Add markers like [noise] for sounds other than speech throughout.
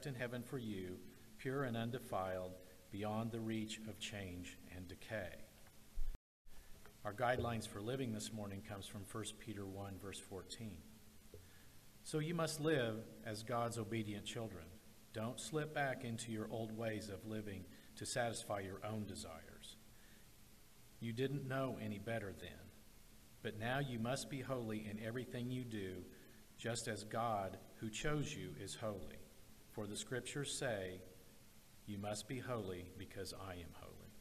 kept in heaven for you, pure and undefiled, beyond the reach of change and decay. Our guidelines for living this morning comes from 1 Peter 1 verse 14. So you must live as God's obedient children. Don't slip back into your old ways of living to satisfy your own desires. You didn't know any better then, but now you must be holy in everything you do, just as God who chose you is holy. For the scriptures say, You must be holy because I am holy.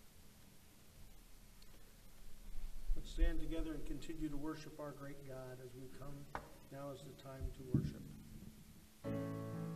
Let's stand together and continue to worship our great God as we come. Now is the time to worship.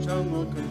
Day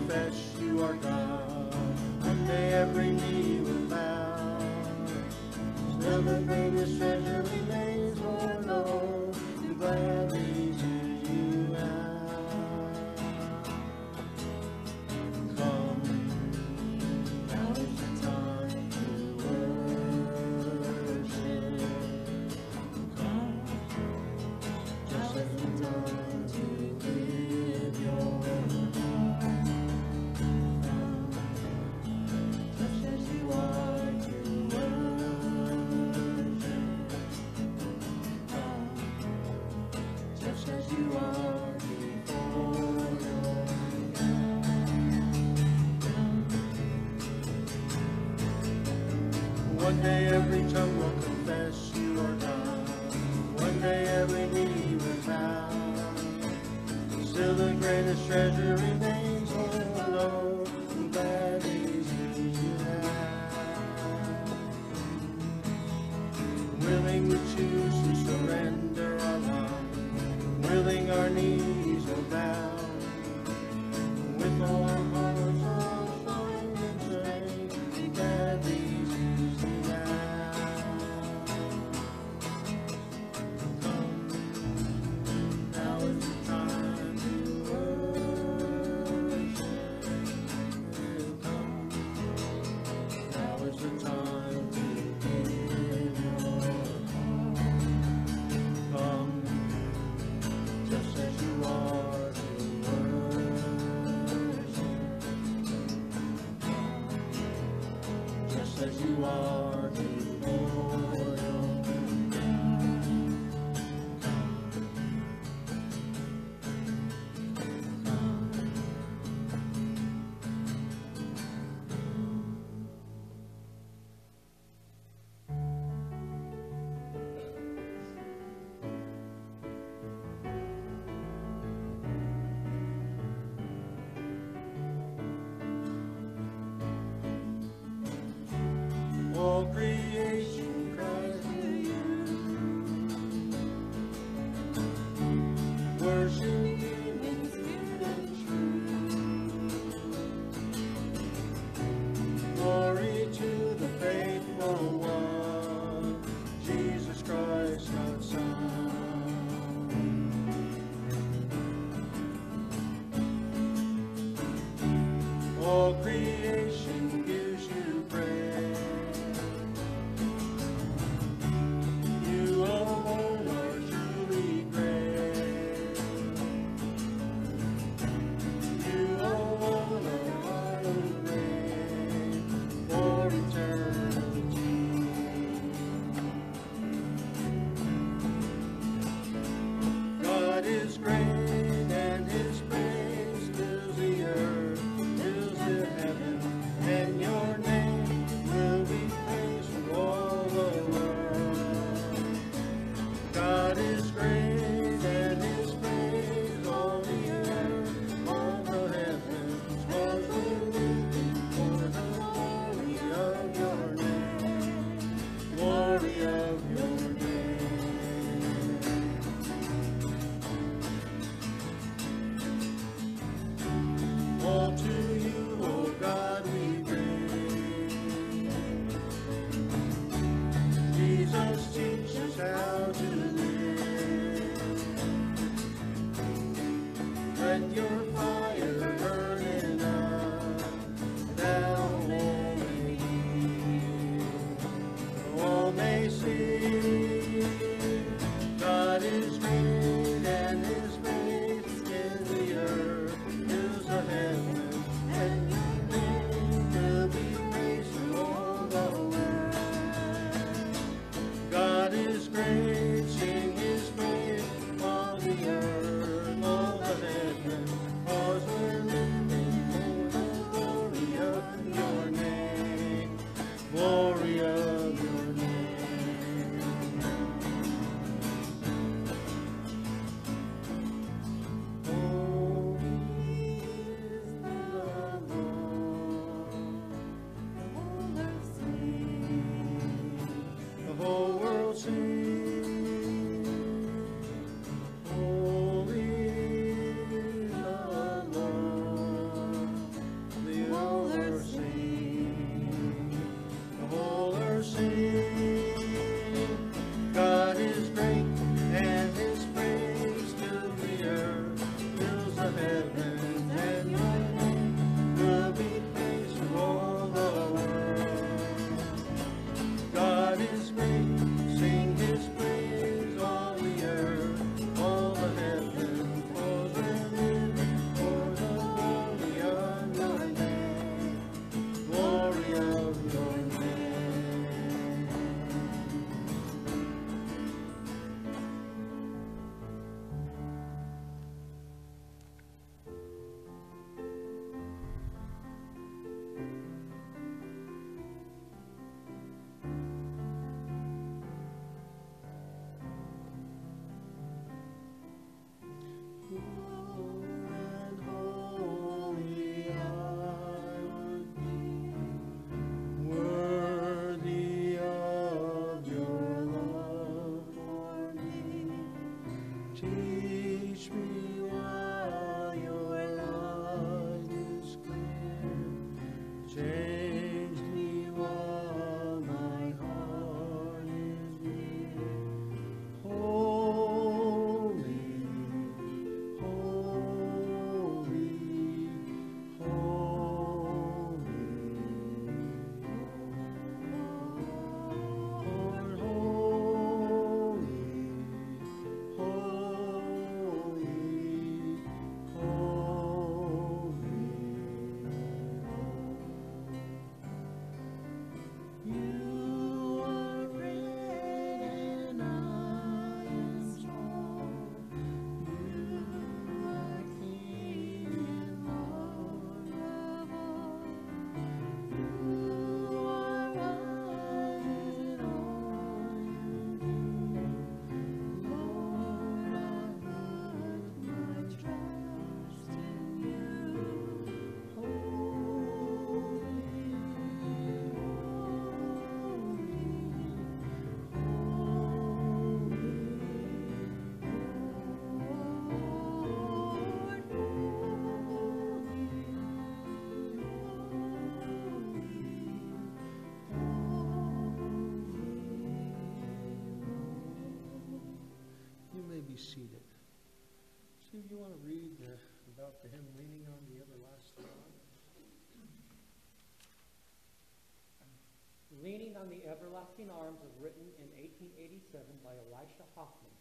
the Everlasting Arms was written in 1887 by Elisha Hoffman.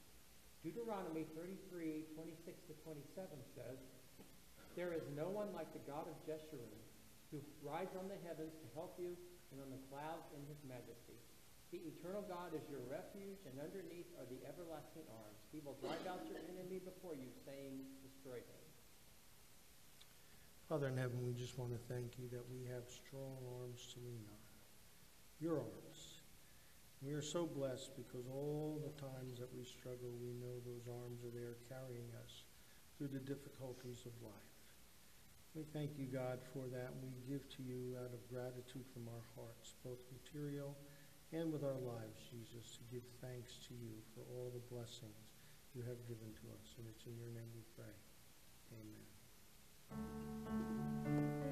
Deuteronomy 33, 26 to 27 says, There is no one like the God of Jeshurun, who rides on the heavens to help you, and on the clouds in his majesty. The eternal God is your refuge, and underneath are the everlasting arms. He will drive out your enemy before you, saying, Destroy him. Father in heaven, we just want to thank you that we have strong arms to lean on. Your arms. We are so blessed because all the times that we struggle, we know those arms are there carrying us through the difficulties of life. We thank you, God, for that, we give to you out of gratitude from our hearts, both material and with our lives, Jesus, to give thanks to you for all the blessings you have given to us. And it's in your name we pray. Amen.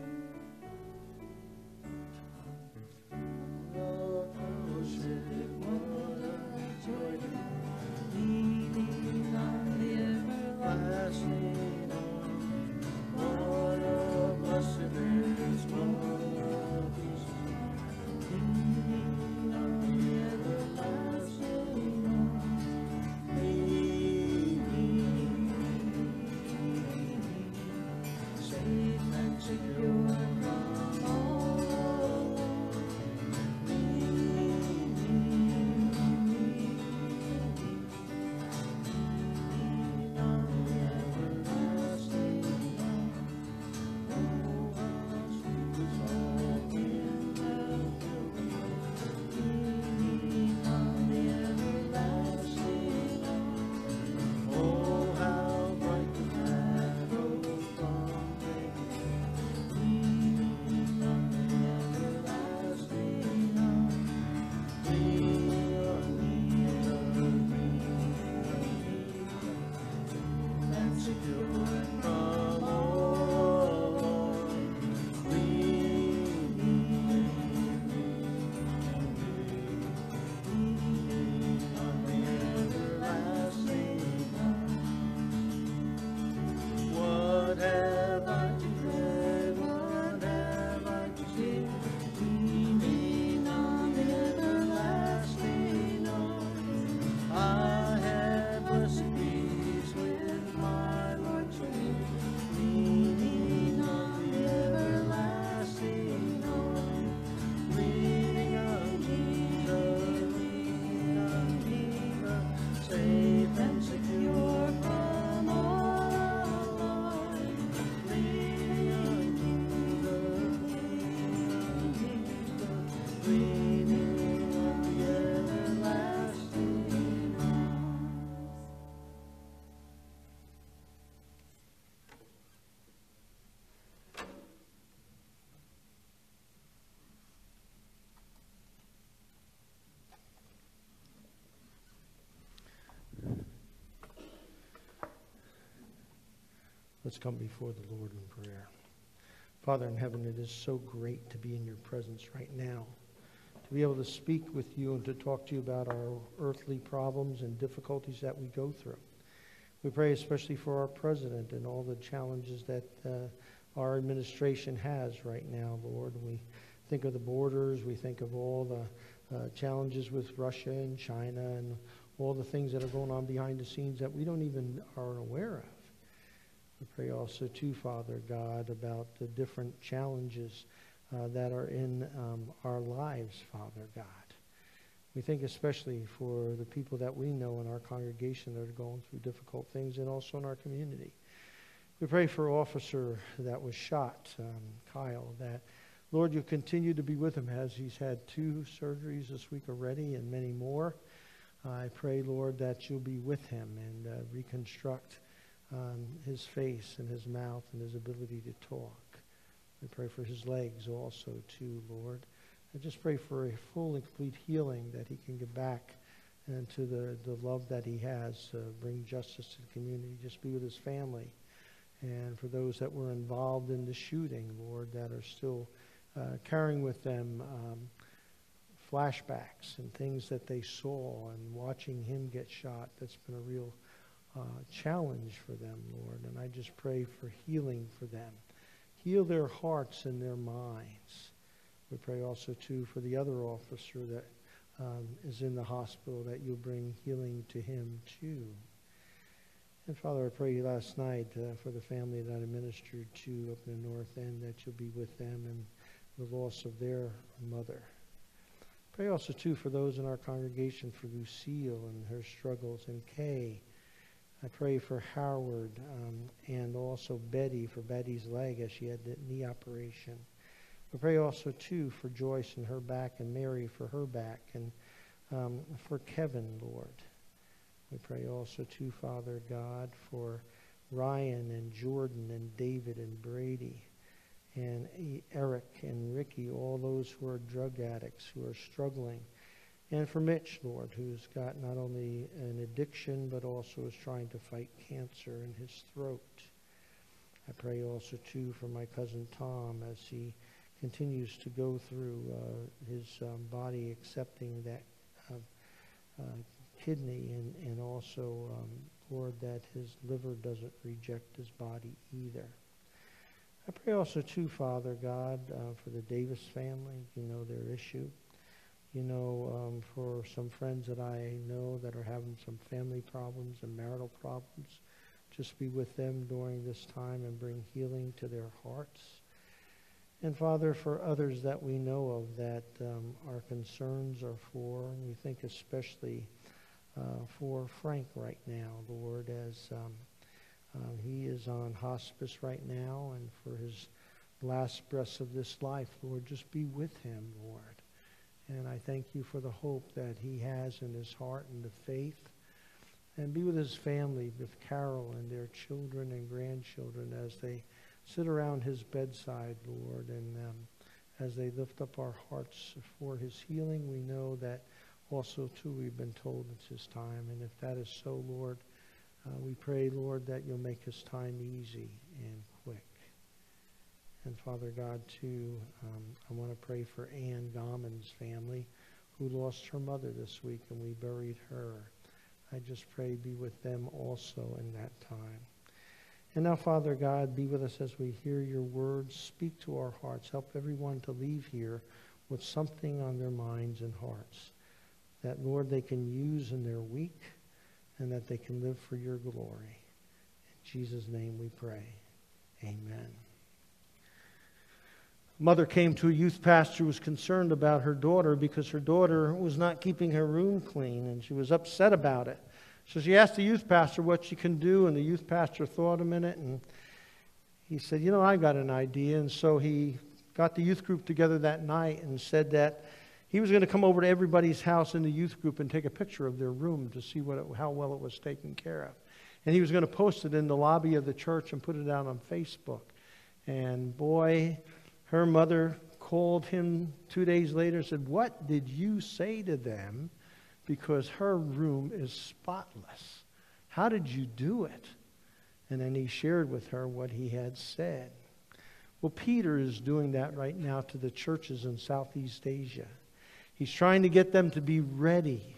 Let's come before the Lord in prayer. Father in heaven, it is so great to be in your presence right now, to be able to speak with you and to talk to you about our earthly problems and difficulties that we go through. We pray especially for our president and all the challenges that uh, our administration has right now, Lord. We think of the borders, we think of all the uh, challenges with Russia and China and all the things that are going on behind the scenes that we don't even are aware of. We pray also, to Father God, about the different challenges uh, that are in um, our lives, Father God. We think especially for the people that we know in our congregation that are going through difficult things and also in our community. We pray for officer that was shot, um, Kyle, that, Lord, you continue to be with him as he's had two surgeries this week already and many more. I pray, Lord, that you'll be with him and uh, reconstruct um, his face and his mouth and his ability to talk. We pray for his legs also, too, Lord. I just pray for a full and complete healing that he can get back into the, the love that he has, uh, bring justice to the community, just be with his family. And for those that were involved in the shooting, Lord, that are still uh, carrying with them um, flashbacks and things that they saw and watching him get shot, that's been a real uh, challenge for them, Lord. And I just pray for healing for them. Heal their hearts and their minds. We pray also, too, for the other officer that um, is in the hospital, that you'll bring healing to him, too. And Father, I pray last night uh, for the family that I ministered to up in the North End, that you'll be with them and the loss of their mother. Pray also, too, for those in our congregation, for Lucille and her struggles, and Kay. I pray for Howard um, and also Betty for Betty's leg as she had the knee operation. We pray also, too, for Joyce and her back and Mary for her back and um, for Kevin, Lord. We pray also, too, Father God, for Ryan and Jordan and David and Brady and Eric and Ricky, all those who are drug addicts who are struggling. And for Mitch, Lord, who's got not only an addiction, but also is trying to fight cancer in his throat. I pray also, too, for my cousin Tom as he continues to go through uh, his um, body accepting that uh, uh, kidney and, and also, um, Lord, that his liver doesn't reject his body either. I pray also, too, Father God, uh, for the Davis family. You know their issue you know, um, for some friends that I know that are having some family problems and marital problems. Just be with them during this time and bring healing to their hearts. And Father, for others that we know of that um, our concerns are for, we think especially uh, for Frank right now, Lord, as um, uh, he is on hospice right now, and for his last breaths of this life, Lord, just be with him, Lord. And I thank you for the hope that he has in his heart and the faith. And be with his family, with Carol and their children and grandchildren as they sit around his bedside, Lord. And um, as they lift up our hearts for his healing, we know that also, too, we've been told it's his time. And if that is so, Lord, Uh, we pray, Lord, that you'll make his time easy and. And Father God, too, um, I want to pray for Ann Gommon's family who lost her mother this week and we buried her. I just pray be with them also in that time. And now, Father God, be with us as we hear your words. Speak to our hearts. Help everyone to leave here with something on their minds and hearts that, Lord, they can use in their week and that they can live for your glory. In Jesus' name we pray. Amen. Mother came to a youth pastor who was concerned about her daughter because her daughter was not keeping her room clean and she was upset about it. So she asked the youth pastor what she can do, and the youth pastor thought a minute and he said, You know, I've got an idea. And so he got the youth group together that night and said that he was going to come over to everybody's house in the youth group and take a picture of their room to see what it, how well it was taken care of. And he was going to post it in the lobby of the church and put it out on Facebook. And boy, her mother called him two days later and said, What did you say to them? Because her room is spotless. How did you do it? And then he shared with her what he had said. Well, Peter is doing that right now to the churches in Southeast Asia. He's trying to get them to be ready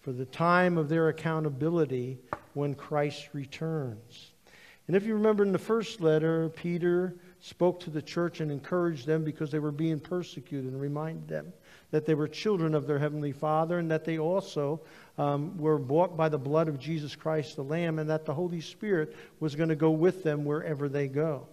for the time of their accountability when Christ returns. And if you remember in the first letter, Peter spoke to the church and encouraged them because they were being persecuted and reminded them that they were children of their Heavenly Father and that they also um, were bought by the blood of Jesus Christ the Lamb and that the Holy Spirit was going to go with them wherever they go.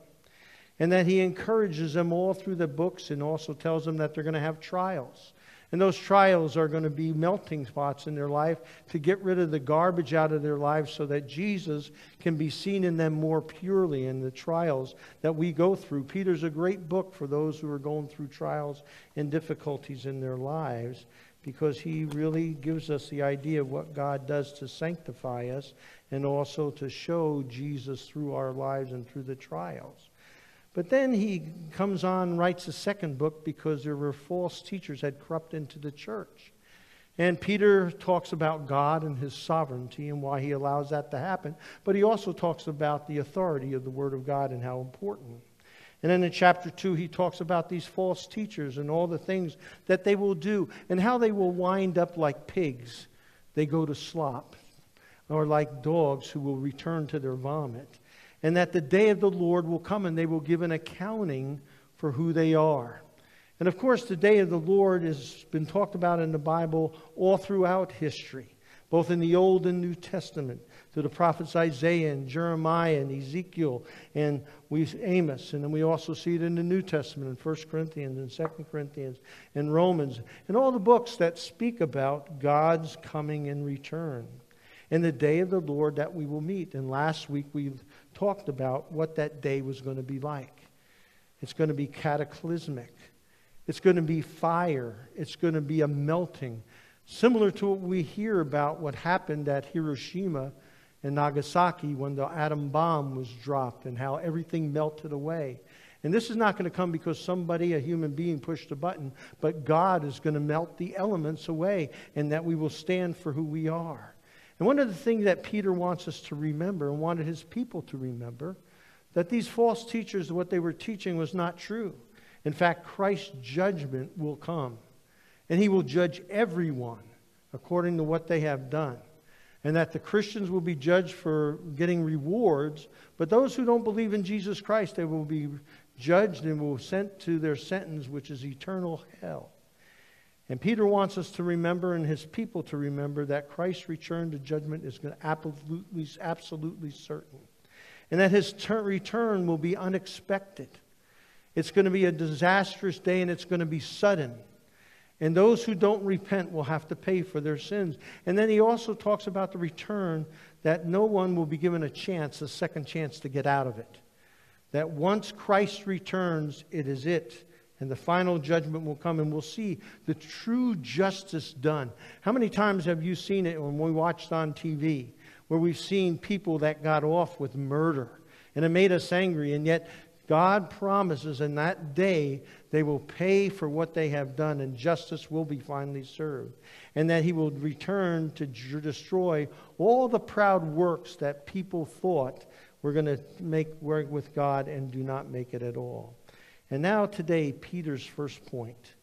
And that he encourages them all through the books and also tells them that they're going to have trials. And those trials are going to be melting spots in their life to get rid of the garbage out of their lives so that Jesus can be seen in them more purely in the trials that we go through. Peter's a great book for those who are going through trials and difficulties in their lives because he really gives us the idea of what God does to sanctify us and also to show Jesus through our lives and through the trials. But then he comes on writes a second book because there were false teachers had crept into the church. And Peter talks about God and his sovereignty and why he allows that to happen. But he also talks about the authority of the Word of God and how important. And then in chapter 2, he talks about these false teachers and all the things that they will do and how they will wind up like pigs. They go to slop, or like dogs who will return to their vomit and that the day of the Lord will come and they will give an accounting for who they are. And of course, the day of the Lord has been talked about in the Bible all throughout history, both in the Old and New Testament, through the prophets Isaiah and Jeremiah and Ezekiel and we, Amos. And then we also see it in the New Testament in 1 Corinthians and 2 Corinthians and Romans and all the books that speak about God's coming and return and the day of the Lord that we will meet. And last week we talked about what that day was going to be like. It's going to be cataclysmic. It's going to be fire. It's going to be a melting. Similar to what we hear about what happened at Hiroshima and Nagasaki when the atom bomb was dropped and how everything melted away. And this is not going to come because somebody, a human being, pushed a button, but God is going to melt the elements away and that we will stand for who we are. And one of the things that Peter wants us to remember and wanted his people to remember that these false teachers, what they were teaching was not true. In fact, Christ's judgment will come, and he will judge everyone according to what they have done. And that the Christians will be judged for getting rewards, but those who don't believe in Jesus Christ, they will be judged and will sent to their sentence, which is eternal hell. And Peter wants us to remember and his people to remember that Christ's return to judgment is going to absolutely, absolutely certain. And that his ter- return will be unexpected. It's going to be a disastrous day and it's going to be sudden. And those who don't repent will have to pay for their sins. And then he also talks about the return that no one will be given a chance, a second chance to get out of it. That once Christ returns, it is it and the final judgment will come and we'll see the true justice done. How many times have you seen it when we watched on TV where we've seen people that got off with murder and it made us angry and yet God promises in that day they will pay for what they have done and justice will be finally served. And that he will return to destroy all the proud works that people thought were going to make work with God and do not make it at all. And now, today, Peter's first point.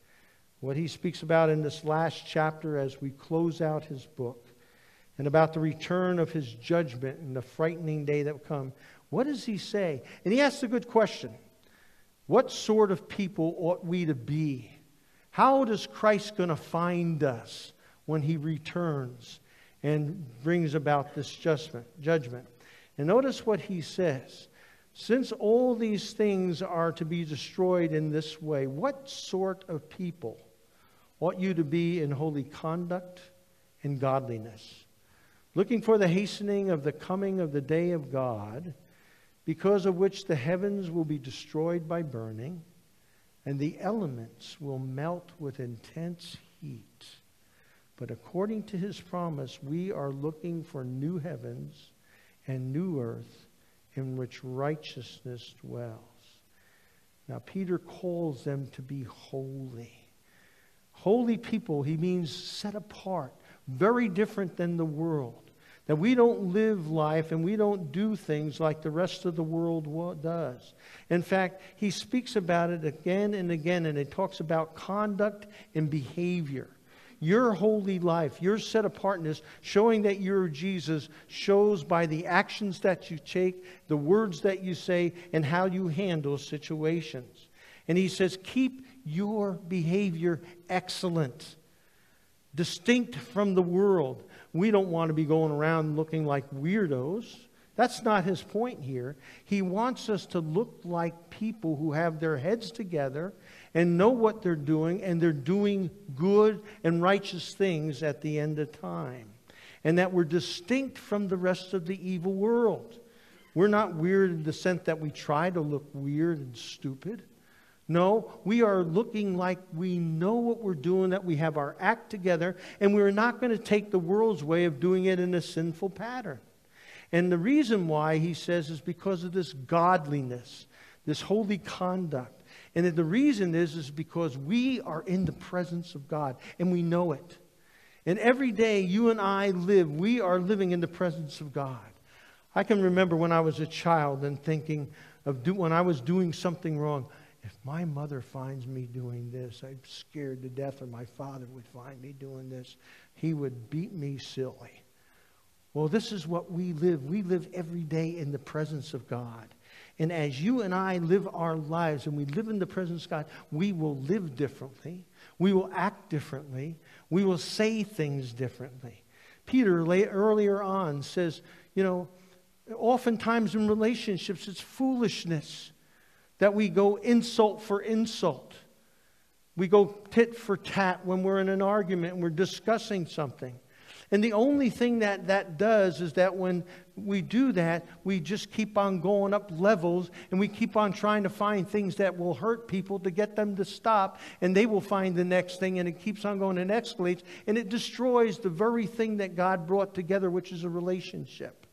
What he speaks about in this last chapter as we close out his book and about the return of his judgment and the frightening day that will come. What does he say? And he asks a good question What sort of people ought we to be? How is Christ going to find us when he returns and brings about this judgment? judgment? And notice what he says. Since all these things are to be destroyed in this way, what sort of people ought you to be in holy conduct and godliness? looking for the hastening of the coming of the day of God, because of which the heavens will be destroyed by burning, and the elements will melt with intense heat. But according to his promise, we are looking for new heavens and new earth in which righteousness dwells. Now, Peter calls them to be holy. Holy people, he means set apart, very different than the world. That we don't live life and we don't do things like the rest of the world does. In fact, he speaks about it again and again, and it talks about conduct and behavior. Your holy life, your set apartness, showing that you're Jesus, shows by the actions that you take, the words that you say, and how you handle situations. And he says, keep your behavior excellent, distinct from the world. We don't want to be going around looking like weirdos. That's not his point here. He wants us to look like people who have their heads together and know what they're doing, and they're doing good and righteous things at the end of time. And that we're distinct from the rest of the evil world. We're not weird in the sense that we try to look weird and stupid. No, we are looking like we know what we're doing, that we have our act together, and we're not going to take the world's way of doing it in a sinful pattern. And the reason why, he says, is because of this godliness, this holy conduct. And that the reason is, is because we are in the presence of God, and we know it. And every day you and I live, we are living in the presence of God. I can remember when I was a child and thinking of do, when I was doing something wrong if my mother finds me doing this, I'm scared to death, or my father would find me doing this, he would beat me silly. Well, this is what we live. We live every day in the presence of God. And as you and I live our lives and we live in the presence of God, we will live differently. We will act differently. We will say things differently. Peter, earlier on, says, you know, oftentimes in relationships, it's foolishness that we go insult for insult. We go tit for tat when we're in an argument and we're discussing something. And the only thing that that does is that when we do that, we just keep on going up levels and we keep on trying to find things that will hurt people to get them to stop. And they will find the next thing and it keeps on going and escalates. And it destroys the very thing that God brought together, which is a relationship.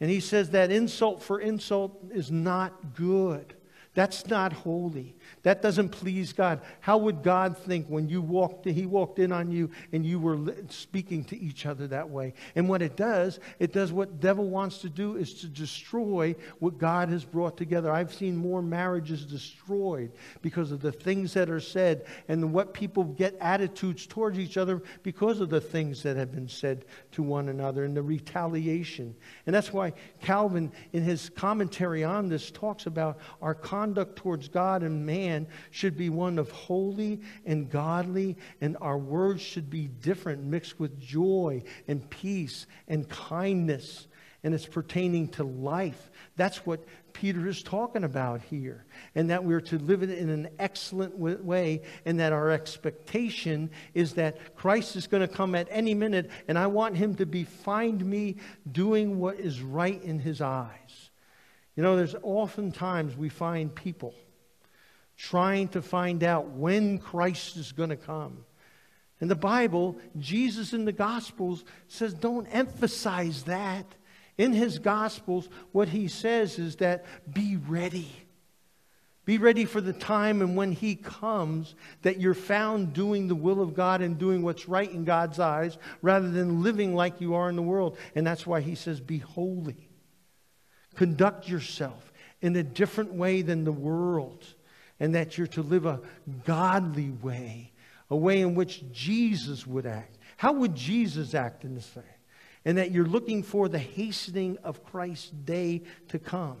And he says that insult for insult is not good. That's not holy. That doesn't please God. How would God think when you walked, he walked in on you and you were speaking to each other that way? And what it does, it does what devil wants to do is to destroy what God has brought together. I've seen more marriages destroyed because of the things that are said and what people get attitudes towards each other because of the things that have been said to one another and the retaliation. And that's why Calvin, in his commentary on this, talks about our conduct towards God and man should be one of holy and godly, and our words should be different, mixed with joy and peace and kindness. And it's pertaining to life. That's what Peter is talking about here. And that we're to live it in an excellent way, and that our expectation is that Christ is going to come at any minute, and I want him to be find me doing what is right in his eyes. You know, there's oftentimes we find people trying to find out when Christ is going to come. In the Bible, Jesus in the Gospels says, don't emphasize that. In his Gospels, what he says is that be ready. Be ready for the time and when He comes that you're found doing the will of God and doing what's right in God's eyes rather than living like you are in the world. And that's why He says, Be holy. Conduct yourself in a different way than the world, and that you're to live a godly way, a way in which Jesus would act. How would Jesus act in this way? And that you're looking for the hastening of Christ's day to come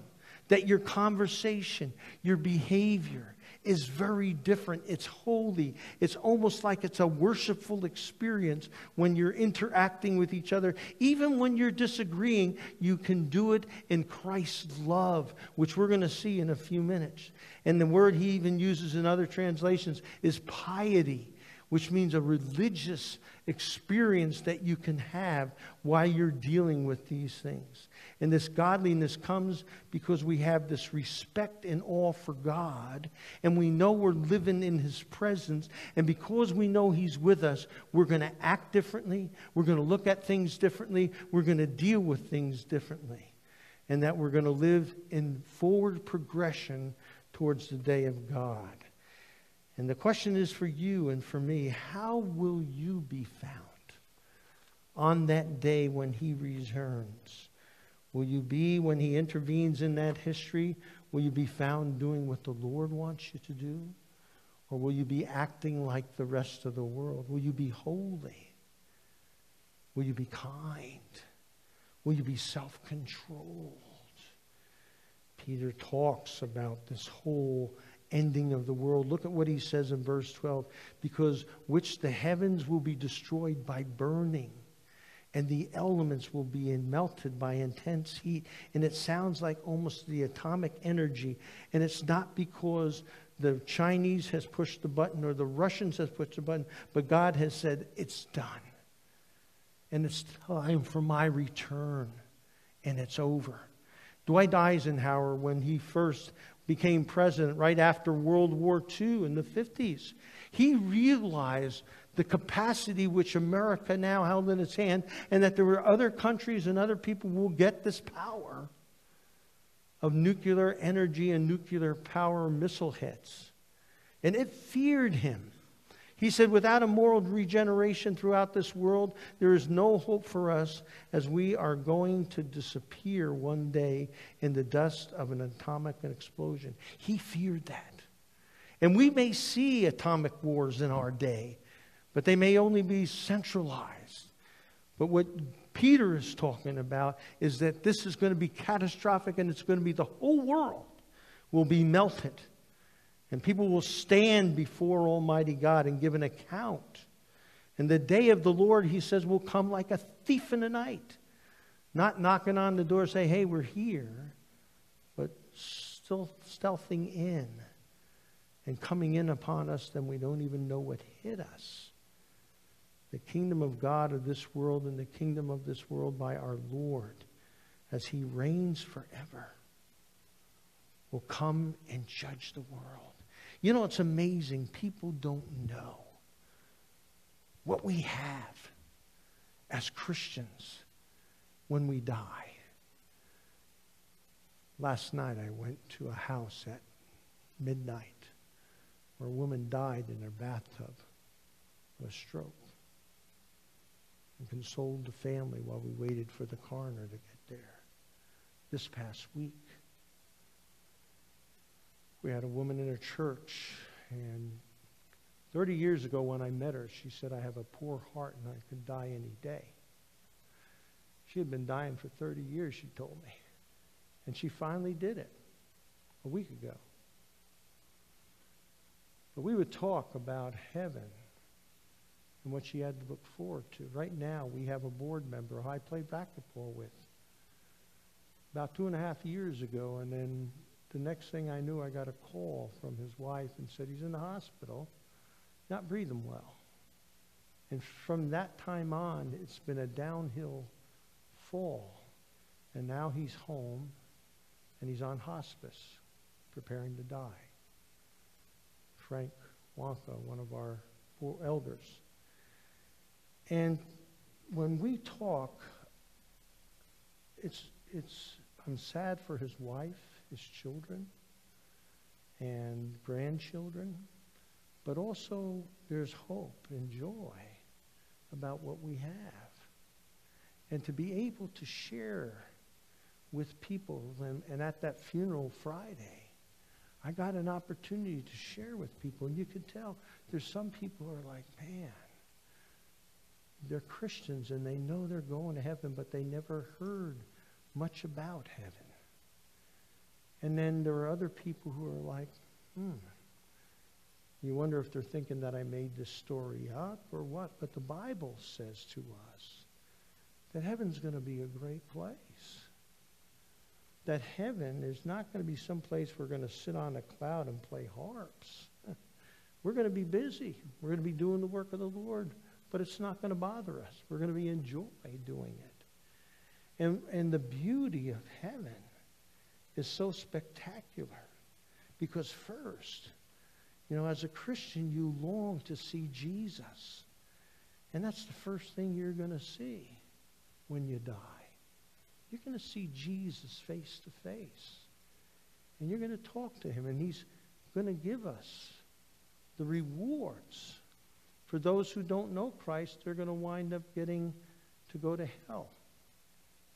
that your conversation, your behavior is very different. It's holy. It's almost like it's a worshipful experience when you're interacting with each other. Even when you're disagreeing, you can do it in Christ's love, which we're going to see in a few minutes. And the word he even uses in other translations is piety which means a religious experience that you can have while you're dealing with these things. And this godliness comes because we have this respect and awe for God, and we know we're living in His presence. And because we know He's with us, we're going to act differently, we're going to look at things differently, we're going to deal with things differently, and that we're going to live in forward progression towards the day of God. And the question is for you and for me how will you be found on that day when he returns? Will you be, when he intervenes in that history, will you be found doing what the Lord wants you to do? Or will you be acting like the rest of the world? Will you be holy? Will you be kind? Will you be self controlled? Peter talks about this whole ending of the world. Look at what he says in verse 12 because which the heavens will be destroyed by burning and the elements will be melted by intense heat. And it sounds like almost the atomic energy. And it's not because the Chinese has pushed the button or the Russians has pushed the button, but God has said, it's done. And it's time for my return. And it's over. Dwight Eisenhower, when he first became president right after World War II in the 50s. He realized the capacity which America now held in its hand, and that there were other countries and other people who will get this power of nuclear energy and nuclear power missile hits. And it feared him. He said, without a moral regeneration throughout this world, there is no hope for us as we are going to disappear one day in the dust of an atomic explosion. He feared that. And we may see atomic wars in our day, but they may only be centralized. But what Peter is talking about is that this is going to be catastrophic and it's going to be the whole world will be melted. And people will stand before Almighty God and give an account. And the day of the Lord, he says, will come like a thief in the night. Not knocking on the door, say, hey, we're here, but still stealthing in and coming in upon us, then we don't even know what hit us. The kingdom of God of this world and the kingdom of this world by our Lord as he reigns forever will come and judge the world. You know, it's amazing. People don't know what we have as Christians when we die. Last night I went to a house at midnight where a woman died in her bathtub of a stroke and consoled the family while we waited for the coroner to get there this past week. We had a woman in a church, and 30 years ago when I met her, she said, I have a poor heart and I could die any day. She had been dying for 30 years, she told me. And she finally did it a week ago. But we would talk about heaven and what she had to look forward to. Right now, we have a board member who I played basketball with about two and a half years ago, and then the next thing I knew, I got a call from his wife and said he's in the hospital, not breathing well. And from that time on, it's been a downhill fall. And now he's home and he's on hospice, preparing to die. Frank Wonka, one of our elders. And when we talk, it's, it's, I'm sad for his wife his children. and grandchildren, but also there's hope and joy about what we have. And to be able to share with people, and, and at that funeral Friday, I got an opportunity to share with people, and you could tell there's some people who are like, man, they're Christians and they know they're going to heaven, but they never heard much about heaven. And then there are other people who are like, hmm. You wonder if they're thinking that I made this story up or what. But the Bible says to us that heaven's going to be a great place. That heaven is not going to be some place we're going to sit on a cloud and play harps. [laughs] We're going to be busy. We're going to be doing the work of the Lord, but it's not going to bother us. We're going to be enjoy doing it. And, and the beauty of heaven is so spectacular because first, you know, as a Christian, you long to see Jesus. And that's the first thing you're going to see when you die. You're going to see Jesus face to face. And you're going to talk to him, and he's going to give us the rewards. For those who don't know Christ, they're going to wind up getting to go to hell.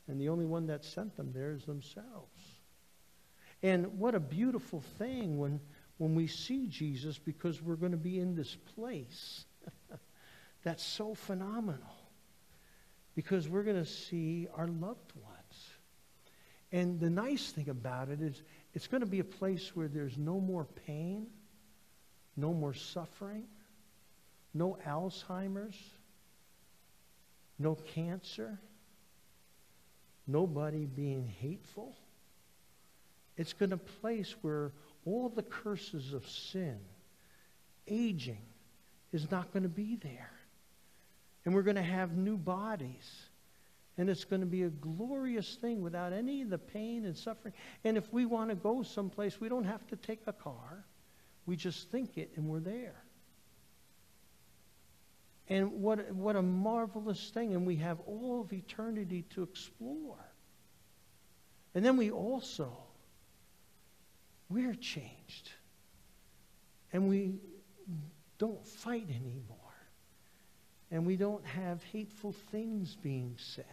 And the only one that sent them there is themselves. And what a beautiful thing when, when we see Jesus because we're going to be in this place [laughs] that's so phenomenal. Because we're going to see our loved ones. And the nice thing about it is it's going to be a place where there's no more pain no more suffering, no Alzheimer's, no cancer, nobody being hateful. It's going to place where all the curses of sin, aging, is not going to be there. And we're going to have new bodies. And it's going to be a glorious thing without any of the pain and suffering. And if we want to go someplace, we don't have to take a car. We just think it and we're there. And what, what a marvelous thing. And we have all of eternity to explore. And then we also, we're changed. And we don't fight anymore. And we don't have hateful things being said.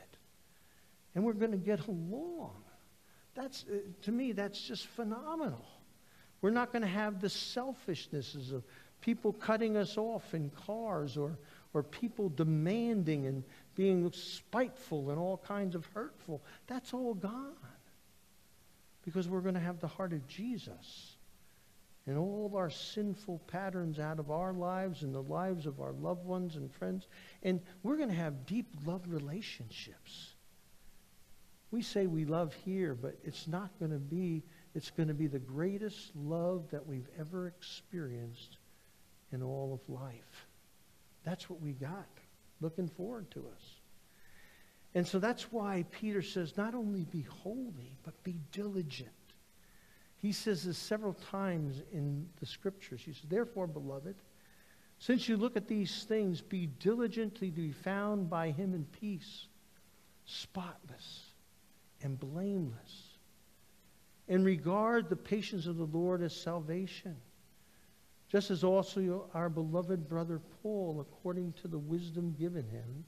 And we're going to get along. That's, uh, to me, that's just phenomenal. We're not going to have the selfishnesses of people cutting us off in cars or, or people demanding and being spiteful and all kinds of hurtful. That's all gone. Because we're going to have the heart of Jesus. And all our sinful patterns out of our lives and the lives of our loved ones and friends. And we're going to have deep love relationships. We say we love here, but it's not going to be it's going to be the greatest love that we've ever experienced in all of life. That's what we got. Looking forward to us. And so that's why Peter says, not only be holy, but be diligent. He says this several times in the scriptures. He says, Therefore, beloved, since you look at these things, be diligent to be found by him in peace, spotless and blameless and regard the patience of the Lord as salvation. Just as also our beloved brother Paul, according to the wisdom given him,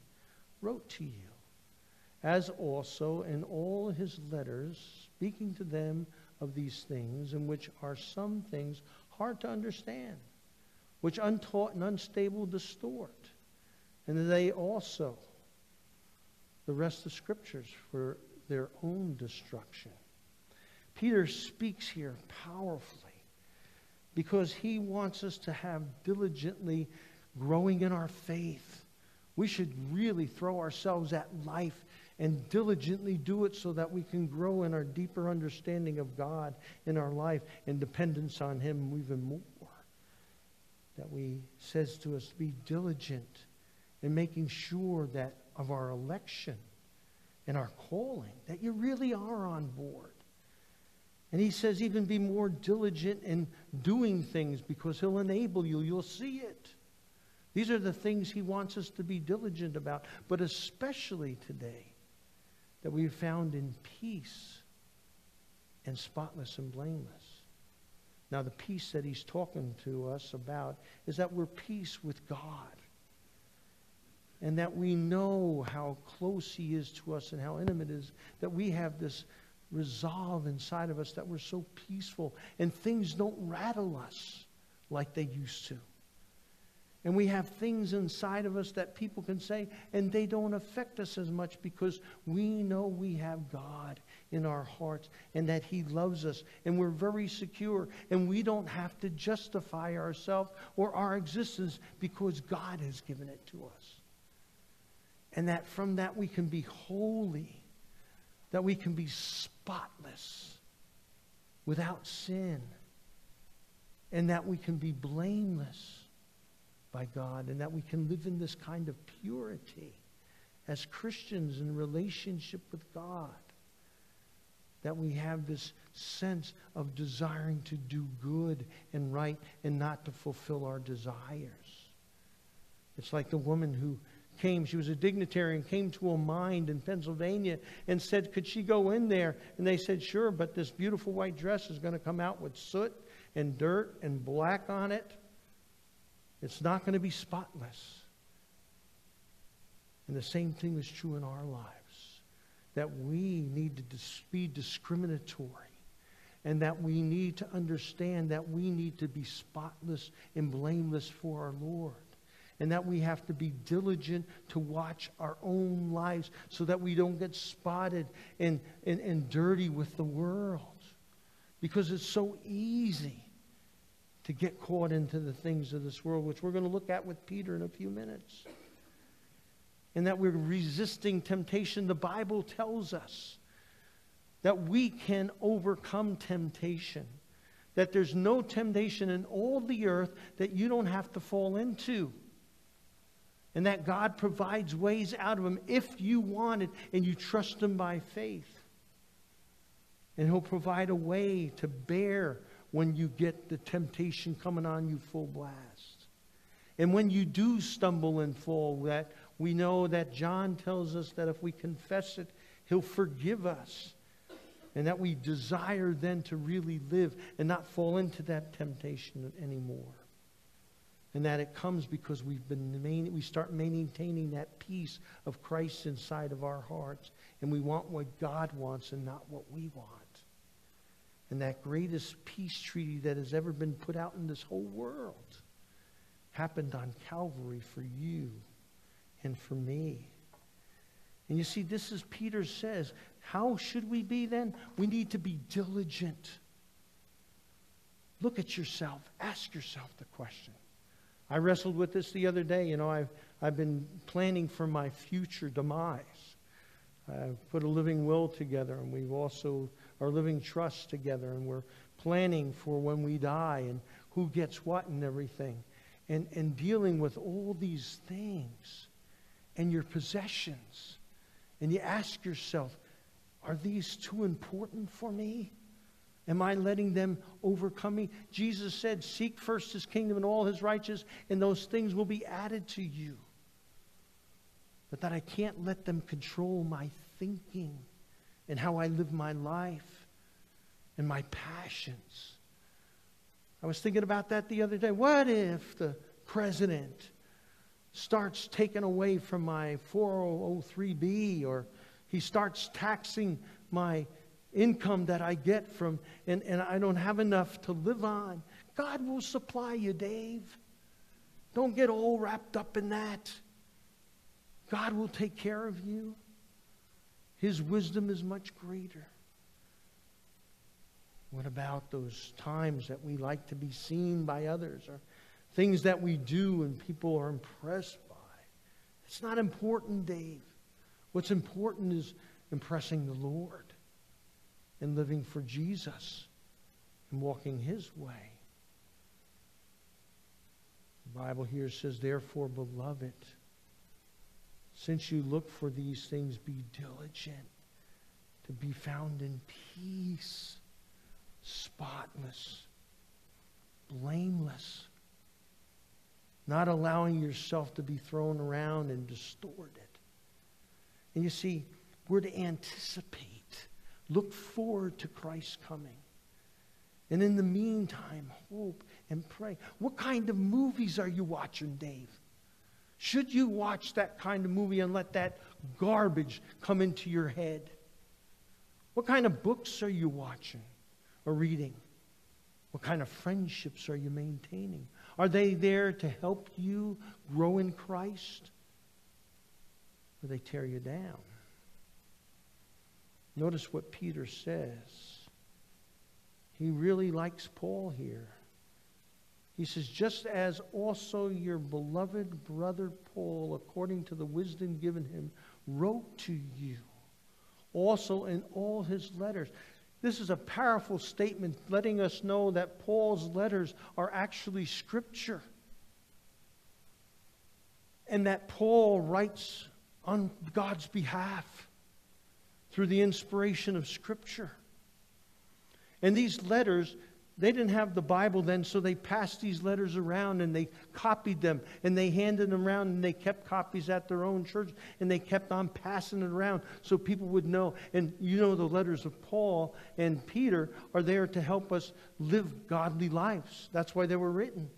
wrote to you, as also in all his letters, speaking to them of these things, in which are some things hard to understand, which untaught and unstable distort, and they also, the rest of scriptures, for their own destruction. Peter speaks here powerfully because he wants us to have diligently growing in our faith. We should really throw ourselves at life and diligently do it so that we can grow in our deeper understanding of God in our life and dependence on Him even more. That we says to us, be diligent in making sure that of our election and our calling, that you really are on board. And he says, even be more diligent in doing things because he'll enable you. You'll see it. These are the things he wants us to be diligent about, but especially today, that we have found in peace and spotless and blameless. Now, the peace that he's talking to us about is that we're peace with God. And that we know how close he is to us and how intimate it is, that we have this resolve inside of us that we're so peaceful and things don't rattle us like they used to. And we have things inside of us that people can say, and they don't affect us as much because we know we have God in our hearts and that He loves us. And we're very secure. And we don't have to justify ourselves or our existence because God has given it to us. And that from that we can be holy, that we can be spotless, without sin, and that we can be blameless by God and that we can live in this kind of purity as Christians in relationship with God. That we have this sense of desiring to do good and right and not to fulfill our desires. It's like the woman who came, she was a dignitary and came to a mine in Pennsylvania and said, Could she go in there? And they said, Sure, but this beautiful white dress is going to come out with soot and dirt and black on it. It's not going to be spotless. And the same thing is true in our lives that we need to be discriminatory and that we need to understand that we need to be spotless and blameless for our Lord. And that we have to be diligent to watch our own lives so that we don't get spotted and, and, and dirty with the world. Because it's so easy to get caught into the things of this world, which we're going to look at with Peter in a few minutes. And that we're resisting temptation. The Bible tells us that we can overcome temptation, that there's no temptation in all the earth that you don't have to fall into. And that God provides ways out of them if you want it and you trust Him by faith. And He'll provide a way to bear when you get the temptation coming on you full blast. And when you do stumble and fall, that we know that John tells us that if we confess it, he'll forgive us. And that we desire then to really live and not fall into that temptation anymore. And that it comes because we've been main, we start maintaining that peace of Christ inside of our hearts. And we want what God wants and not what we want and that greatest peace treaty that has ever been put out in this whole world happened on Calvary for you and for me. And you see, this is Peter says, how should we be then? We need to be diligent. Look at yourself. Ask yourself the question. I wrestled with this the other day. You know, I've, I've been planning for my future demise. I've put a living will together, and we've also our living trust together and we're planning for when we die and who gets what and everything. And, and dealing with all these things and your possessions. And you ask yourself, are these too important for me? Am I letting them overcome me? Jesus said, Seek first his kingdom and all his righteousness, and those things will be added to you. But that I can't let them control my thinking and how I live my life and my passions. I was thinking about that the other day. What if the president starts taking away from my 403b or he starts taxing my income that I get from, and, and I don't have enough to live on? God will supply you, Dave. Don't get all wrapped up in that. God will take care of you. His wisdom is much greater. What about those times that we like to be seen by others or things that we do and people are impressed by? It's not important, Dave. What's important is impressing the Lord and living for Jesus and walking His way. The Bible here says, Therefore, beloved, since you look for these things, be diligent to be found in peace, spotless, blameless, not allowing yourself to be thrown around and distorted. And you see, we're to anticipate, look forward to Christ's coming. And in the meantime, hope and pray. What kind of movies are you watching, Dave? Should you watch that kind of movie and let that garbage come into your head? What kind of books are you watching or reading? What kind of friendships are you maintaining? Are they there to help you grow in Christ? Or they tear you down? Notice what Peter says. He really likes Paul here. He says, just as also your beloved brother Paul, according to the wisdom given him, wrote to you, also in all his letters. This is a powerful statement letting us know that Paul's letters are actually scripture. And that Paul writes on God's behalf through the inspiration of scripture. And these letters they didn't have the Bible then, so they passed these letters around and they copied them and they handed them around and they kept copies at their own church and they kept on passing it around so people would know. And you know, the letters of Paul and Peter are there to help us live godly lives. That's why they were written.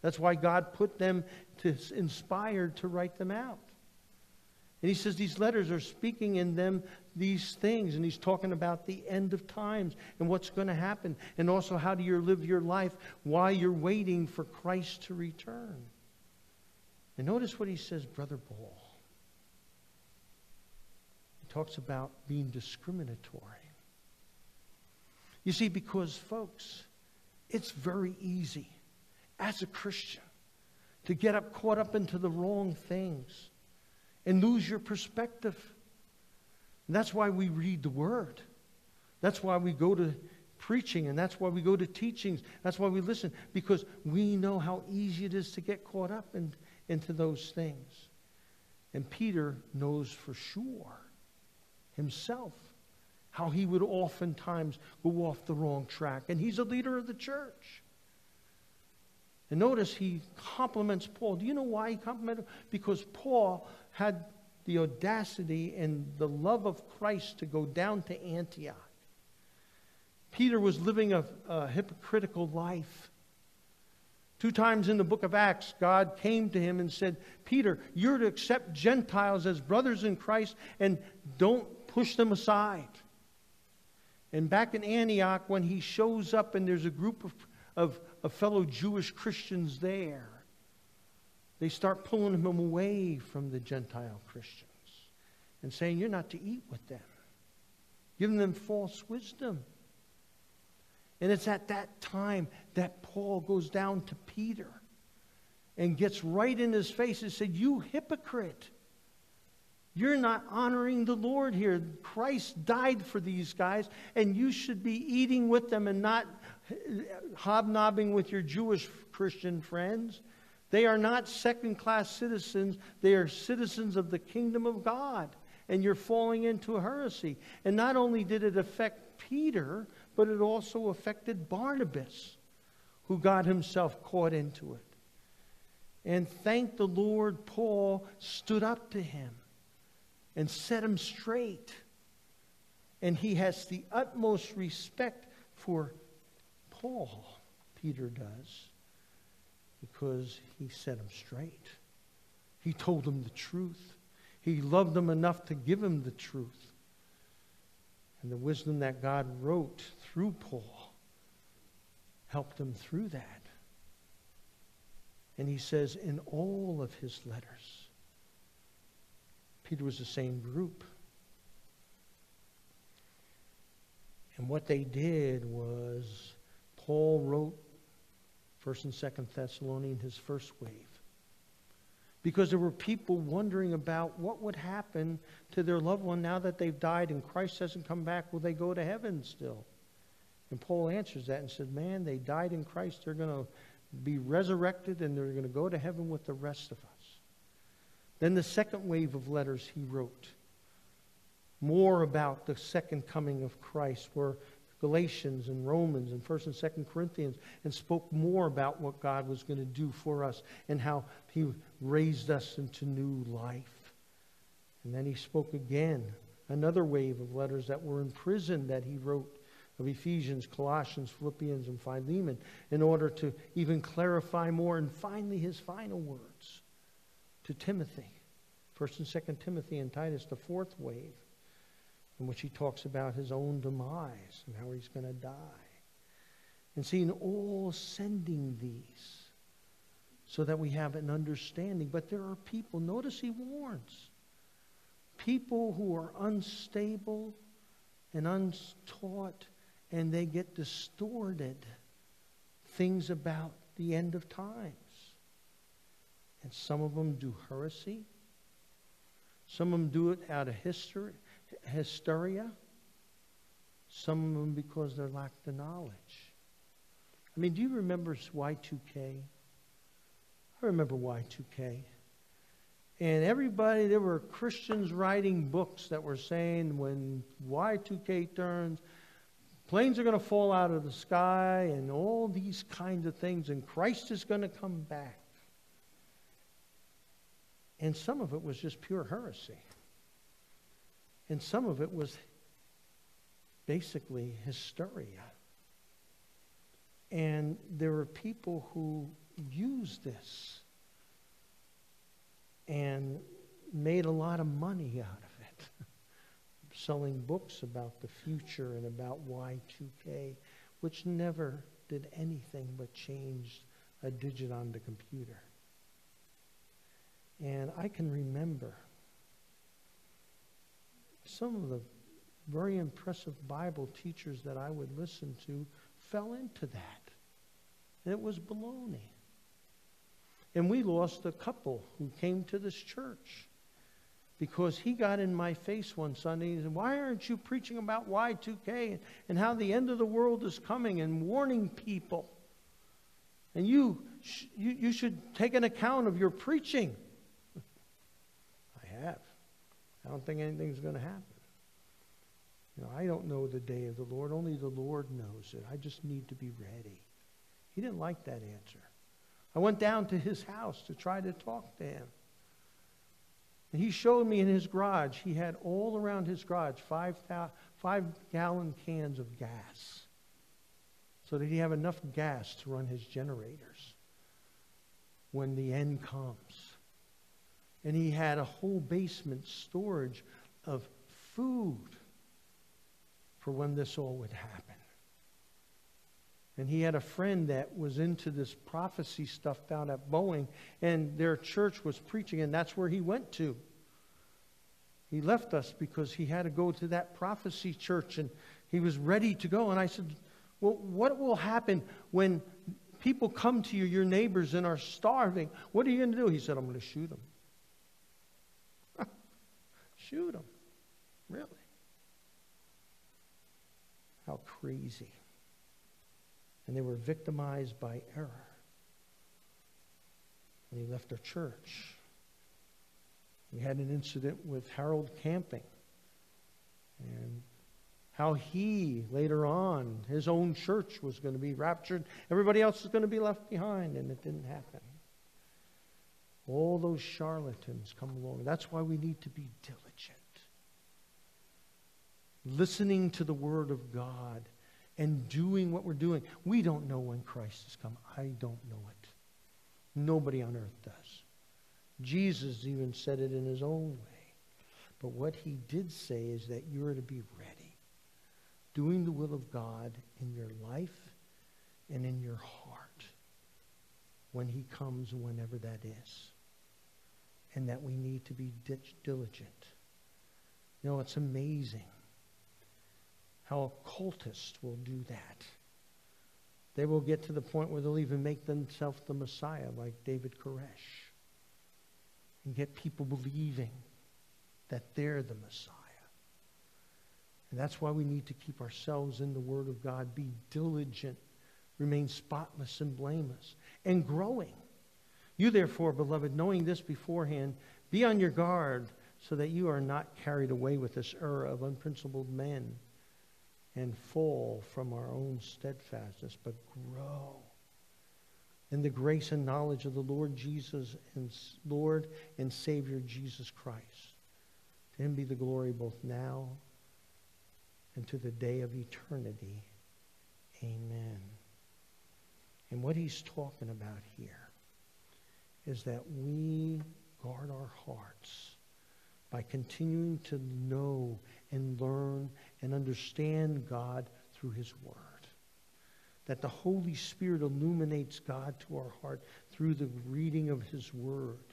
That's why God put them to inspired to write them out. And he says these letters are speaking in them these things. And he's talking about the end of times and what's going to happen. And also how do you live your life while you're waiting for Christ to return. And notice what he says, Brother Paul. He talks about being discriminatory. You see, because, folks, it's very easy as a Christian to get up caught up into the wrong things and lose your perspective. And that's why we read the Word. That's why we go to preaching, and that's why we go to teachings. That's why we listen, because we know how easy it is to get caught up in, into those things. And Peter knows for sure himself how he would oftentimes go off the wrong track. And he's a leader of the church. And notice he compliments Paul. Do you know why he complimented him? Because Paul had the audacity and the love of Christ to go down to Antioch. Peter was living a, a hypocritical life. Two times in the book of Acts, God came to him and said, Peter, you're to accept Gentiles as brothers in Christ and don't push them aside. And back in Antioch, when he shows up and there's a group of, of, of fellow Jewish Christians there, they start pulling him away from the Gentile Christians and saying, You're not to eat with them, giving them false wisdom. And it's at that time that Paul goes down to Peter and gets right in his face and said, You hypocrite. You're not honoring the Lord here. Christ died for these guys, and you should be eating with them and not hobnobbing with your Jewish Christian friends. They are not second class citizens, they are citizens of the kingdom of God. And you're falling into a heresy. And not only did it affect Peter, but it also affected Barnabas, who got himself caught into it. And thank the Lord, Paul stood up to him and set him straight. And he has the utmost respect for Paul, Peter does because he set them straight. He told them the truth. He loved them enough to give them the truth. And the wisdom that God wrote through Paul helped him through that. And he says in all of his letters, Peter was the same group. And what they did was Paul wrote First and Second Thessalonians, his first wave. Because there were people wondering about what would happen to their loved one now that they've died and Christ hasn't come back. Will they go to heaven still? And Paul answers that and said, Man, they died in Christ. They're going to be resurrected and they're going to go to heaven with the rest of us. Then the second wave of letters he wrote, more about the second coming of Christ, were Galatians and Romans and 1st and 2nd Corinthians and spoke more about what God was going to do for us and how he raised us into new life. And then he spoke again, another wave of letters that were in prison that he wrote of Ephesians, Colossians, Philippians, and Philemon in order to even clarify more. And finally, his final words to Timothy, 1st and 2nd Timothy and Titus, the fourth wave, in which he talks about his own demise and how he's going to die. And seeing all sending these so that we have an understanding. But there are people, notice he warns, people who are unstable and untaught, and they get distorted things about the end of times. And some of them do heresy. Some of them do it out of history, hysteria. Some of them because they lack the knowledge. I mean, do you remember Y2K? I remember Y2K. And everybody, there were Christians writing books that were saying when Y2K turns, planes are going to fall out of the sky and all these kinds of things, and Christ is going to come back. And some of it was just pure heresy. And some of it was basically hysteria. And there were people who used this and made a lot of money out of it, [laughs] selling books about the future and about Y2K, which never did anything but change a digit on the computer. And I can remember some of the very impressive Bible teachers that I would listen to fell into that. And it was baloney. And we lost a couple who came to this church because he got in my face one Sunday and said, Why aren't you preaching about Y2K and how the end of the world is coming and warning people? And you, you, you should take an account of your preaching. I have. I don't think anything's going to happen. You know, I don't know the day of the Lord. Only the Lord knows it. I just need to be ready. He didn't like that answer. I went down to his house to try to talk to him. And he showed me in his garage, he had all around his garage five, five gallon cans of gas so that he have enough gas to run his generators when the end comes. And he had a whole basement storage of food for when this all would happen. And he had a friend that was into this prophecy stuff down at Boeing, and their church was preaching, and that's where he went to. He left us because he had to go to that prophecy church, and he was ready to go. And I said, Well, what will happen when people come to you, your neighbors, and are starving? What are you going to do? He said, I'm going to shoot them. Shoot them. Really? How crazy and they were victimized by error. And he left our church. We had an incident with Harold Camping and how he, later on, his own church was going to be raptured. Everybody else was going to be left behind, and it didn't happen. All those charlatans come along. That's why we need to be diligent. Listening to the Word of God and doing what we're doing. We don't know when Christ has come. I don't know it. Nobody on earth does. Jesus even said it in his own way. But what he did say is that you're to be ready, doing the will of God in your life and in your heart when he comes, whenever that is. And that we need to be diligent. You know, it's amazing how occultists will do that. They will get to the point where they'll even make themselves the Messiah, like David Koresh, and get people believing that they're the Messiah. And that's why we need to keep ourselves in the Word of God, be diligent, remain spotless and blameless, and growing. You, therefore, beloved, knowing this beforehand, be on your guard so that you are not carried away with this error of unprincipled men and fall from our own steadfastness, but grow in the grace and knowledge of the Lord Jesus and Lord and Savior Jesus Christ. To him be the glory both now and to the day of eternity. Amen. And what he's talking about here is that we guard our hearts by continuing to know and learn and understand God through his word. That the Holy Spirit illuminates God to our heart through the reading of his word.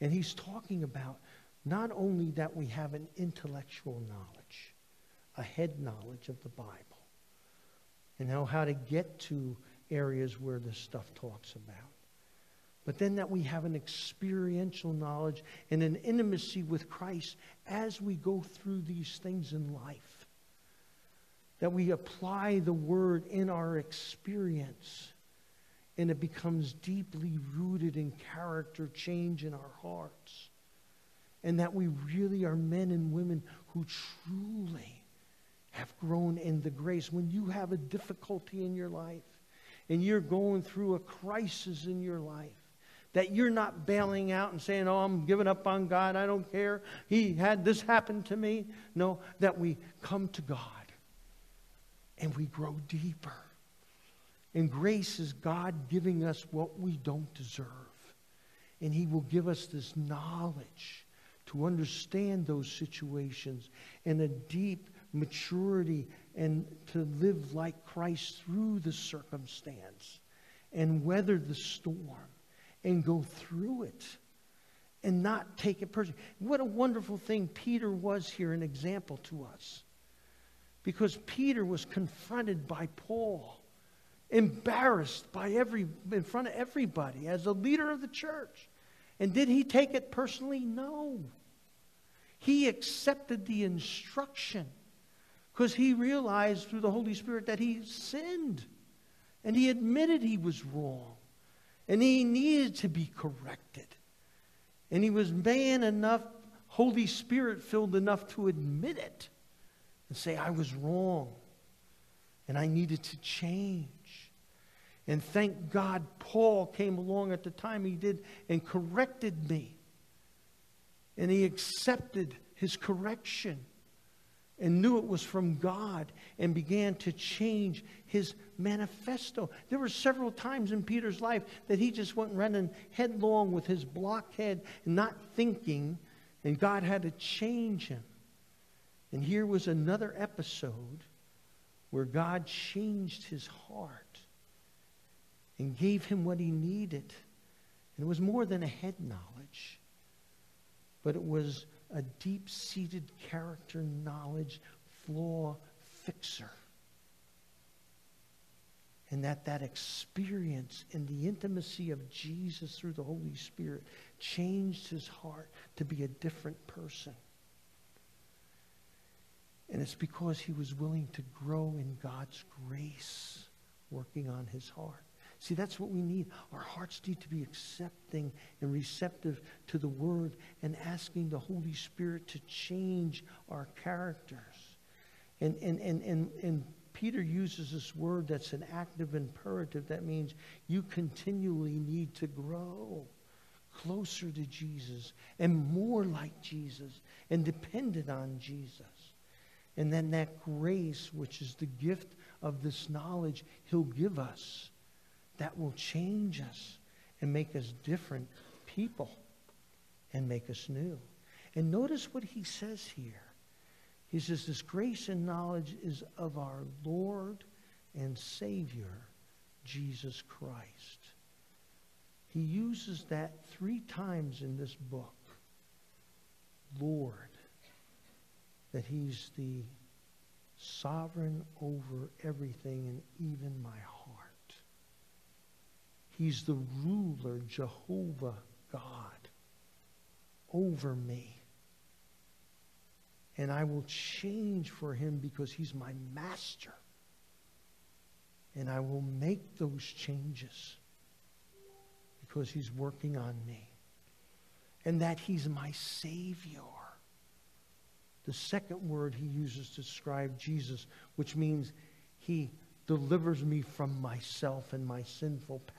And he's talking about not only that we have an intellectual knowledge, a head knowledge of the Bible, and know how to get to areas where this stuff talks about, but then that we have an experiential knowledge and an intimacy with Christ as we go through these things in life. That we apply the word in our experience and it becomes deeply rooted in character change in our hearts. And that we really are men and women who truly have grown in the grace. When you have a difficulty in your life and you're going through a crisis in your life, that you're not bailing out and saying, Oh, I'm giving up on God. I don't care. He had this happen to me. No, that we come to God and we grow deeper. And grace is God giving us what we don't deserve. And He will give us this knowledge to understand those situations and a deep maturity and to live like Christ through the circumstance and weather the storm and go through it and not take it personally. What a wonderful thing Peter was here, an example to us. Because Peter was confronted by Paul, embarrassed by every, in front of everybody as a leader of the church. And did he take it personally? No. He accepted the instruction because he realized through the Holy Spirit that he sinned and he admitted he was wrong and he needed to be corrected. And he was man enough, Holy Spirit filled enough to admit it and say, I was wrong and I needed to change. And thank God Paul came along at the time he did and corrected me. And he accepted his correction and knew it was from God and began to change his manifesto. There were several times in Peter's life that he just went running headlong with his blockhead, not thinking, and God had to change him. And here was another episode where God changed his heart and gave him what he needed. And it was more than a head knowledge, but it was a deep seated character knowledge flaw fixer. And that that experience in the intimacy of Jesus through the Holy Spirit changed his heart to be a different person. And it's because he was willing to grow in God's grace working on his heart. See, that's what we need. Our hearts need to be accepting and receptive to the Word and asking the Holy Spirit to change our characters. And, and, and, and, and Peter uses this word that's an active imperative. That means you continually need to grow closer to Jesus and more like Jesus and dependent on Jesus. And then that grace, which is the gift of this knowledge, He'll give us that will change us and make us different people and make us new. And notice what he says here. He says, This grace and knowledge is of our Lord and Savior, Jesus Christ. He uses that three times in this book. Lord, that he's the sovereign over everything and even my heart. He's the ruler, Jehovah God, over me. And I will change for him because he's my master. And I will make those changes because he's working on me. And that he's my Savior. The second word he uses to describe Jesus, which means he delivers me from myself and my sinful past.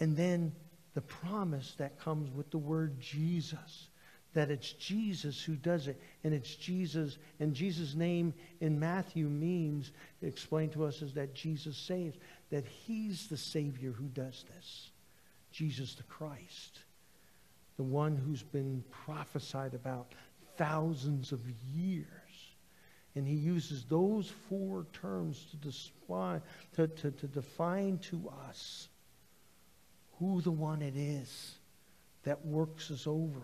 And then the promise that comes with the word Jesus that it's Jesus who does it. And it's Jesus, and Jesus' name in Matthew means, explained to us, is that Jesus saves, that he's the Savior who does this. Jesus the Christ, the one who's been prophesied about thousands of years. And he uses those four terms to, display, to, to, to define to us who the one it is that works us over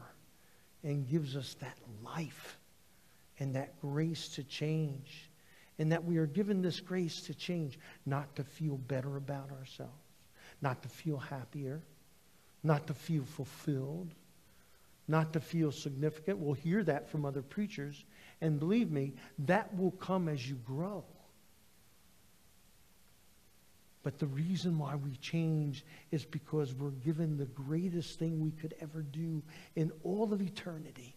and gives us that life and that grace to change. And that we are given this grace to change, not to feel better about ourselves, not to feel happier, not to feel fulfilled, not to feel significant. We'll hear that from other preachers. And believe me, that will come as you grow. But the reason why we change is because we're given the greatest thing we could ever do in all of eternity.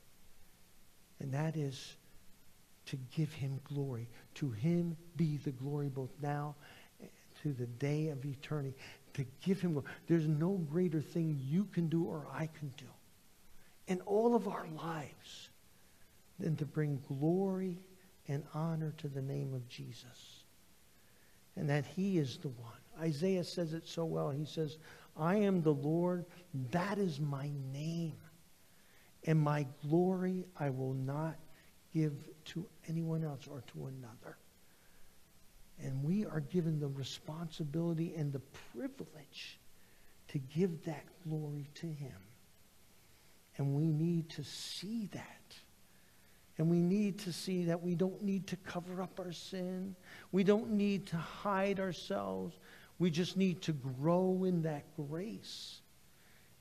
And that is to give him glory. To him be the glory both now to the day of eternity. To give him glory. There's no greater thing you can do or I can do in all of our lives than to bring glory and honor to the name of Jesus. And that he is the one. Isaiah says it so well. He says, I am the Lord, that is my name. And my glory I will not give to anyone else or to another. And we are given the responsibility and the privilege to give that glory to him. And we need to see that. And we need to see that we don't need to cover up our sin. We don't need to hide ourselves. We just need to grow in that grace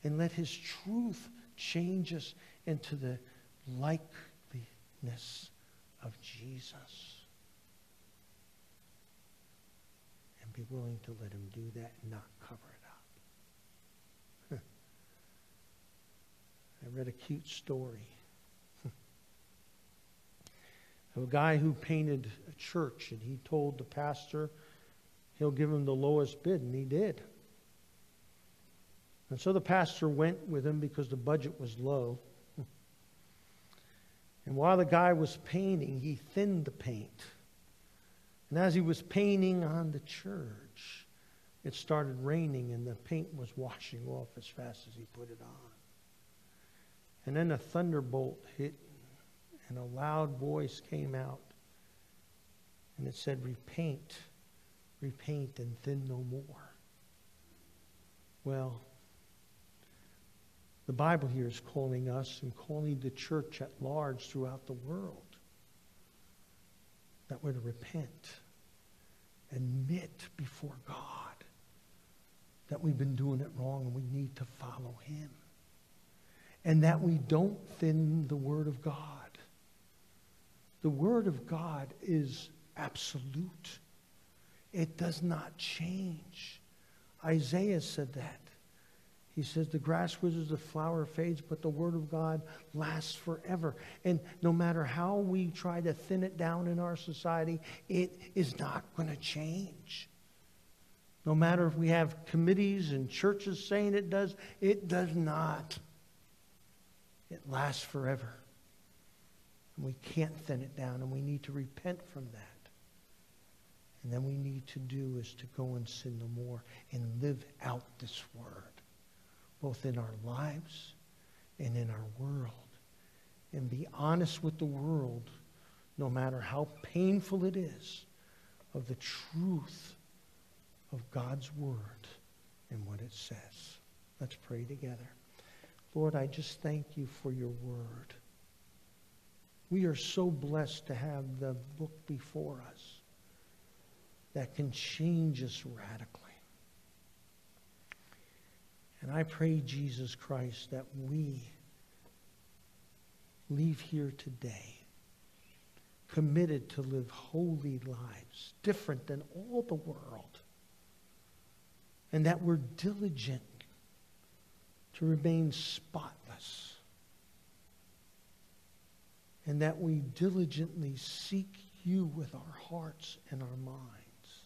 and let His truth change us into the likeness of Jesus. And be willing to let Him do that and not cover it up. [laughs] I read a cute story a guy who painted a church, and he told the pastor he'll give him the lowest bid, and he did. And so the pastor went with him because the budget was low. [laughs] And while the guy was painting, he thinned the paint. And as he was painting on the church, it started raining and the paint was washing off as fast as he put it on. And then a thunderbolt hit and a loud voice came out. And it said, Repaint, repaint, and thin no more. Well, the Bible here is calling us and calling the church at large throughout the world that we're to repent, admit before God that we've been doing it wrong and we need to follow Him. And that we don't thin the Word of God. The Word of God is absolute, it does not change. Isaiah said that. He says, The grass withers, the flower fades, but the Word of God lasts forever. And no matter how we try to thin it down in our society, it is not going to change. No matter if we have committees and churches saying it does, it does not. It lasts forever. And we can't thin it down, and we need to repent from that. And then we need to do is to go and sin no more and live out this word, both in our lives and in our world. And be honest with the world, no matter how painful it is, of the truth of God's word and what it says. Let's pray together. Lord, I just thank you for your word. We are so blessed to have the book before us that can change us radically. And I pray, Jesus Christ, that we leave here today committed to live holy lives, different than all the world, and that we're diligent to remain spotless and that we diligently seek you with our hearts and our minds,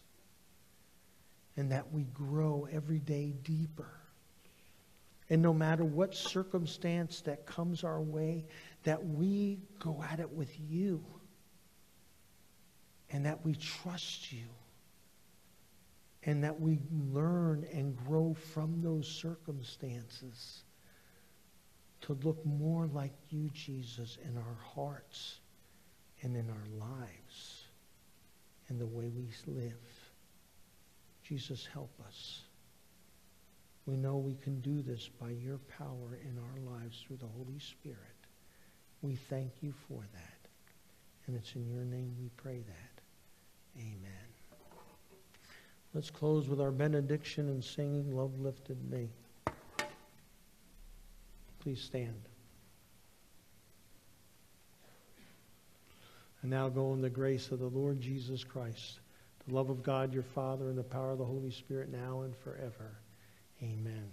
and that we grow every day deeper. And no matter what circumstance that comes our way, that we go at it with you and that we trust you and that we learn and grow from those circumstances to look more like you, Jesus, in our hearts and in our lives and the way we live. Jesus, help us. We know we can do this by your power in our lives through the Holy Spirit. We thank you for that. And it's in your name we pray that. Amen. Let's close with our benediction and singing Love Lifted Me. Please stand. And now go in the grace of the Lord Jesus Christ, the love of God your Father, and the power of the Holy Spirit now and forever. Amen.